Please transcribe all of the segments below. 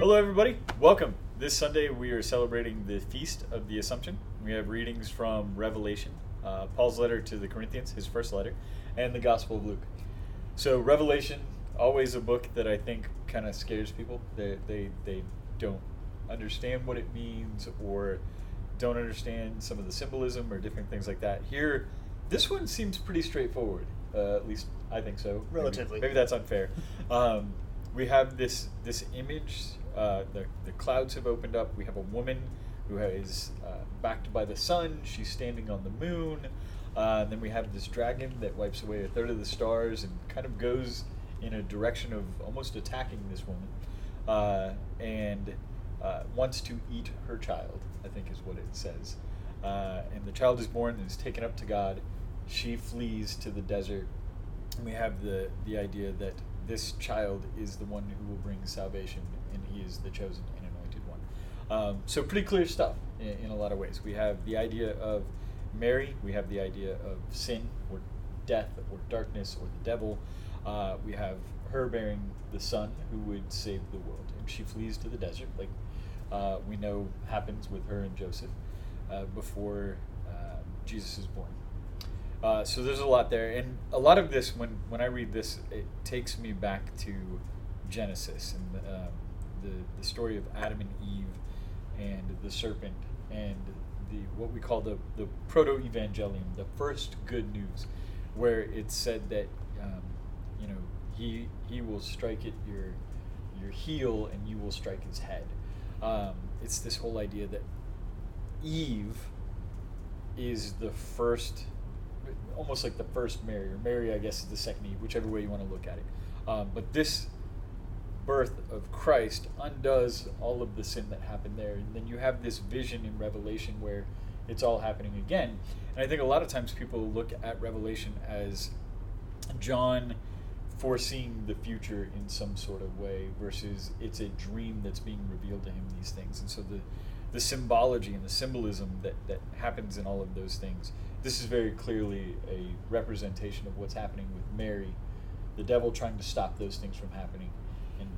Hello, everybody. Welcome. This Sunday, we are celebrating the Feast of the Assumption. We have readings from Revelation, uh, Paul's letter to the Corinthians, his first letter, and the Gospel of Luke. So, Revelation, always a book that I think kind of scares people. They, they, they don't understand what it means or don't understand some of the symbolism or different things like that. Here, this one seems pretty straightforward. Uh, at least I think so. Maybe- Relatively. Maybe, that's unfair. Um, we have this this image. Uh, the the clouds have opened up. We have a woman who is uh, backed by the sun. She's standing on the moon. Uh, and then we have this dragon that wipes away a third of the stars and kind of goes in a direction of almost attacking this woman, uh, and uh, wants to eat her child. I think is what it says. Uh, and the child is born and is taken up to God. She flees to the desert and we have the the idea that this child is the one who will bring salvation, and he is the chosen and anointed one. Um, so pretty clear stuff in, in a lot of ways. We have the idea of Mary. We have the idea of sin or death or darkness or the devil. Uh, we have her bearing the son who would save the world, and she flees to the desert, like uh, we know happens with her and Joseph uh, before uh, Jesus is born. Uh, so there's a lot there, and a lot of this, when when I read this, it takes me back to Genesis and um, the the story of Adam and Eve, and the serpent, and the what we call the the proto evangelium, the first good news, where it's said that um, you know he he will strike at your your heel and you will strike his head. Um, it's this whole idea that Eve is the first, almost like the first Mary, or Mary, I guess, is the second Eve, whichever way you want to look at it. Um, but this birth of Christ undoes all of the sin that happened there. And then you have this vision in Revelation where it's all happening again. And I think a lot of times people look at Revelation as John foreseeing the future in some sort of way versus it's a dream that's being revealed to him these things and so the the symbology and the symbolism that that happens in all of those things this is very clearly a representation of what's happening with Mary the devil trying to stop those things from happening and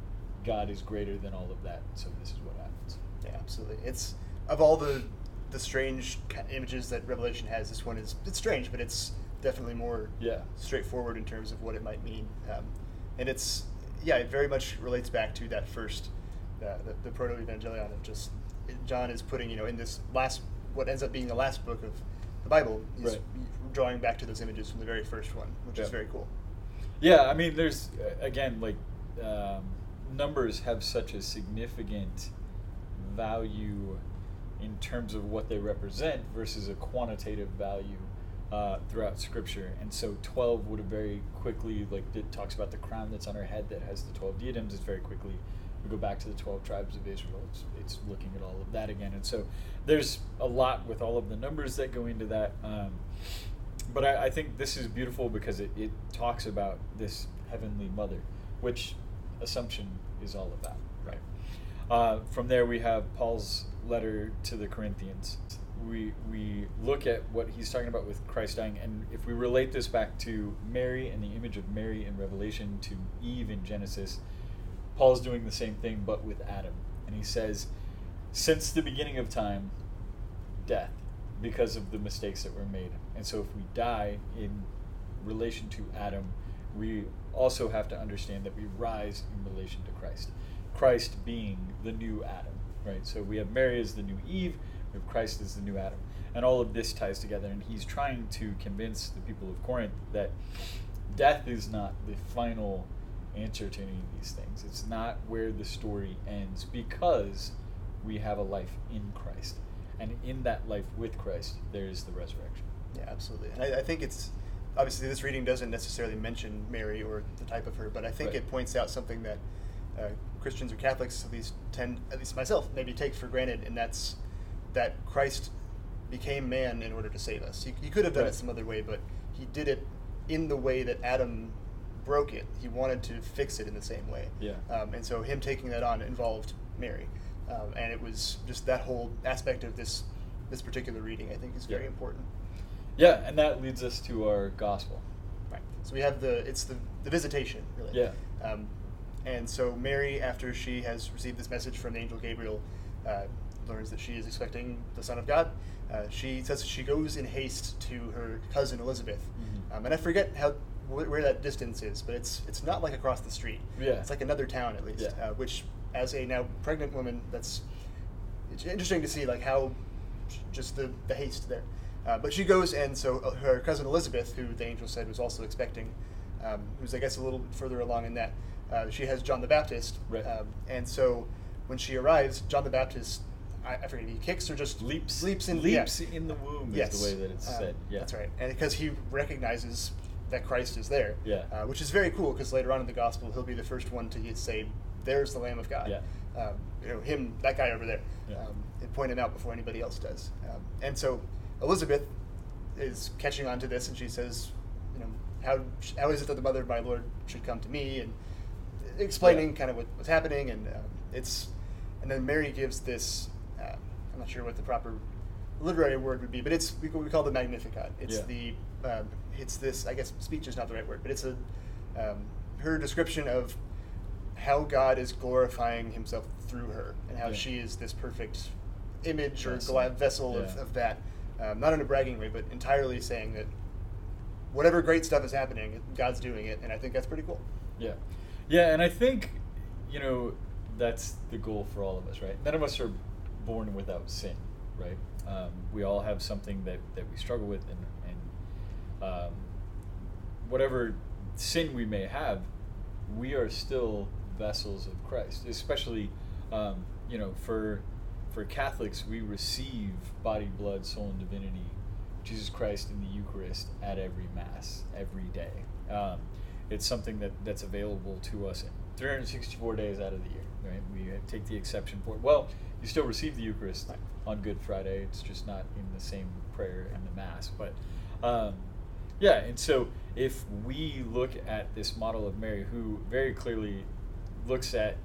God is greater than all of that so this is what happens Yeah, absolutely. It's of all the the strange images that Revelation has. This one is it's strange, but it's definitely more yeah straightforward in terms of what it might mean. Um, and it's yeah, it very much relates back to that first uh, the, the proto evangelion of just John is putting you know in this last what ends up being the last book of the Bible. He's Right. drawing back to those images from the very first one, which is very cool. Yeah, I mean, there's again like um, numbers have such a significant value in terms of what they represent versus a quantitative value uh, throughout Scripture, and so twelve would have very quickly like it talks about the crown that's on her head that has the twelve diadems. It's very quickly we go back to the twelve tribes of Israel. It's, it's looking at all of that again, and so there's a lot with all of the numbers that go into that. Um, but I, I think this is beautiful because it, it talks about this heavenly mother, which Assumption is all about, right? Uh, from there, we have Paul's letter to the Corinthians. We, we look at what he's talking about with Christ dying, and if we relate this back to Mary and the image of Mary in Revelation to Eve in Genesis, Paul's doing the same thing but with Adam. And he says, Since the beginning of time, death because of the mistakes that were made. And so if we die in relation to Adam, we also have to understand that we rise in relation to Christ. Christ being the new Adam, right? So we have Mary as the new Eve, we have Christ as the new Adam. And all of this ties together. And he's trying to convince the people of Corinth that death is not the final answer to any of these things. It's not where the story ends because we have a life in Christ. And in that life with Christ, there is the resurrection. Yeah, absolutely. And I, I think it's obviously this reading doesn't necessarily mention Mary or the type of her, but I think Right. it points out something that uh, Christians or Catholics at least tend, at least myself, maybe take for granted, and that's that Christ became man in order to save us. He, he could have done Right. it some other way, but he did it in the way that Adam broke it. He wanted to fix it in the same way. Yeah. Um, and so him taking that on involved Mary, um, and it was just that whole aspect of this this particular reading. I think is very Yeah. important. Yeah, and that leads us to our gospel. Right. So we have the it's the the visitation really. Yeah. Um, and so Mary, after she has received this message from the angel Gabriel, uh, learns that she is expecting the Son of God. Uh, she says she goes in haste to her cousin Elizabeth, Mhm. um, and I forget how wh- where that distance is, but it's it's not like across the street. Yeah. it's like another town at least. Yeah. Uh, which, as a now pregnant woman, that's it's interesting to see like how just the, the haste there. Uh, but she goes, and so uh, her cousin Elizabeth, who the angel said was also expecting, um, who's I guess a little further along in that, uh, she has John the Baptist. Right. Um, and so when she arrives, John the Baptist, I, I forget, he kicks or just leaps leaps in leaps yeah. in the womb Yes. is the way that it's Um, said. Yeah, That's right. And because he recognizes that Christ is there. Yeah. Uh, which is very cool because later on in the gospel, he'll be the first one to say, There's the Lamb of God. Yeah. Um, you know, him, that guy over there. Yeah. Um, and point him out before anybody else does. Um, and so Elizabeth is catching on to this and she says, You know, how, how is it that the mother of my Lord should come to me? And explaining Yeah. kind of what, what's happening. And um, it's, and then Mary gives this, uh, I'm not sure what the proper literary word would be, but it's we, we call the Magnificat. It's the um, it's this I guess speech is not the right word, but it's a um, her description of how God is glorifying Himself through her, and how Yeah. she is this perfect image or Vessel. vessel of, Yeah. of that. Um, not in a bragging way, but entirely saying that whatever great stuff is happening, God's doing it, and I think that's pretty cool. Yeah, yeah, and I think you know that's the goal for all of us, right? None of us are born without sin, right? Um, we all have something that, that we struggle with, and, whatever sin we may have, we are still vessels of Christ. Especially, um, you know, for for Catholics, we receive body, blood, soul, and divinity, Jesus Christ in the Eucharist at every Mass, every day. Um, it's something that, that's available to us 364 days out of the year. Right? We take the exception for it. well, you still receive the Eucharist on Good Friday. It's just not in the same prayer and the Mass. But um, yeah, and so if we look at this model of Mary, who very clearly looks at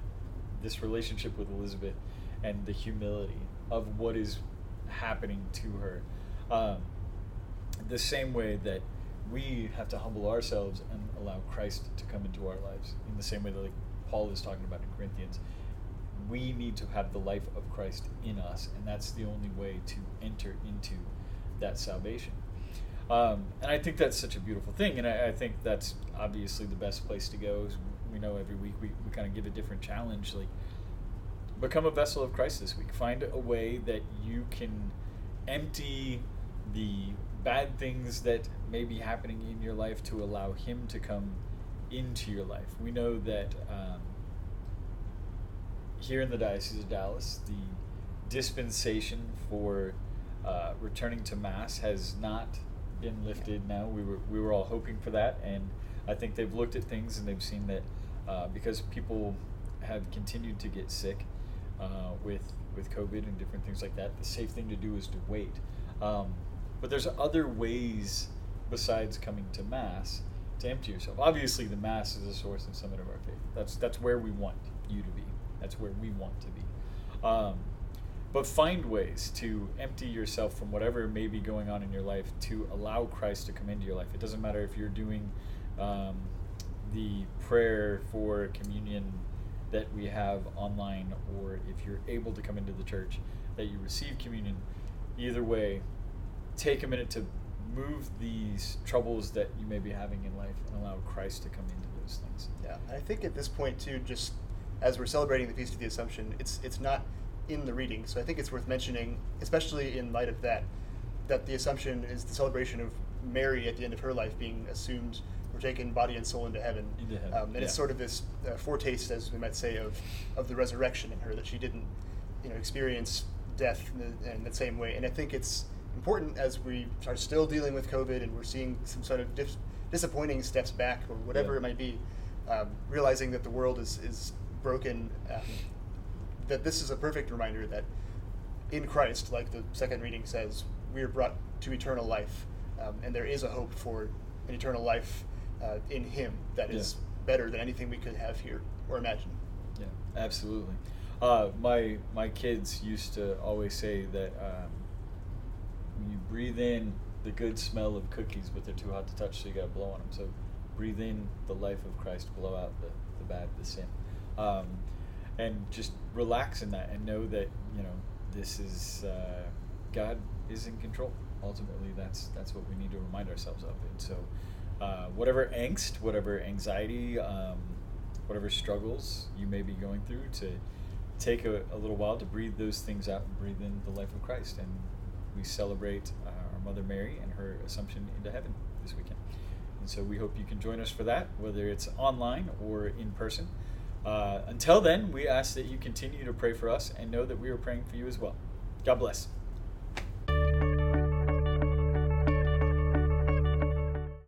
this relationship with Elizabeth and the humility of what is happening to her, um, the same way that we have to humble ourselves and allow Christ to come into our lives, in the same way that like Paul is talking about in Corinthians, we need to have the life of Christ in us, and that's the only way to enter into that salvation. Um, and I think that's such a beautiful thing, and I, I think that's obviously the best place to go. Is we know every week we, we kind of give a different challenge, like become a vessel of Christ this week. Find a way that you can empty the bad things that may be happening in your life to allow Him to come into your life. We know that um, here in the Diocese of Dallas, the dispensation for uh, returning to Mass has not been lifted now. We were, we were all hoping for that, and I think they've looked at things and they've seen that uh, because people have continued to get sick uh, with with COVID and different things like that, the safe thing to do is to wait. Um, but there's other ways besides coming to mass to empty yourself. Obviously, the mass is a source and summit of our faith. That's that's where we want you to be. That's where we want to be. Um, but find ways to empty yourself from whatever may be going on in your life to allow Christ to come into your life. It doesn't matter if you're doing um, the prayer for communion that we have online or if you're able to come into the church that you receive communion. Either way, take a minute to move these troubles that you may be having in life and allow Christ to come into those things. Yeah, I think at this point too, just as we're celebrating the Feast of the Assumption, it's it's not in the reading, so I think it's worth mentioning, especially in light of that, that the Assumption is the celebration of Mary at the end of her life being assumed or taken body and soul into heaven. Into heaven, um, and it's sort of this uh, foretaste, as we might say, of of the resurrection in her that she didn't, you know, experience death in the, in the same way. And I think it's important as we are still dealing with COVID and we're seeing some sort of dis- disappointing steps back or whatever Yeah. it might be, um, realizing that the world is, is broken, um, that this is a perfect reminder that in Christ, like the second reading says, we are brought to eternal life. Um, and there is a hope for an eternal life uh, in Him that is Yeah. better than anything we could have here or imagine. Yeah, absolutely. Uh, my my kids used to always say that um, when you breathe in the good smell of cookies, but they're too hot to touch, so you got to blow on them. So breathe in the life of Christ, blow out the, the bad, the sin. um, and just relax in that and know that you know this is uh, God is in control. Ultimately, that's that's what we need to remind ourselves of. And so, uh, whatever angst, whatever anxiety, um, whatever struggles you may be going through, to take a, a, little while to breathe those things out and breathe in the life of Christ. And we celebrate uh, our Mother Mary and her assumption into heaven this weekend. And so we hope you can join us for that, whether it's online or in person. Uh, until then, we ask that you continue to pray for us and know that we are praying for you as well. God bless.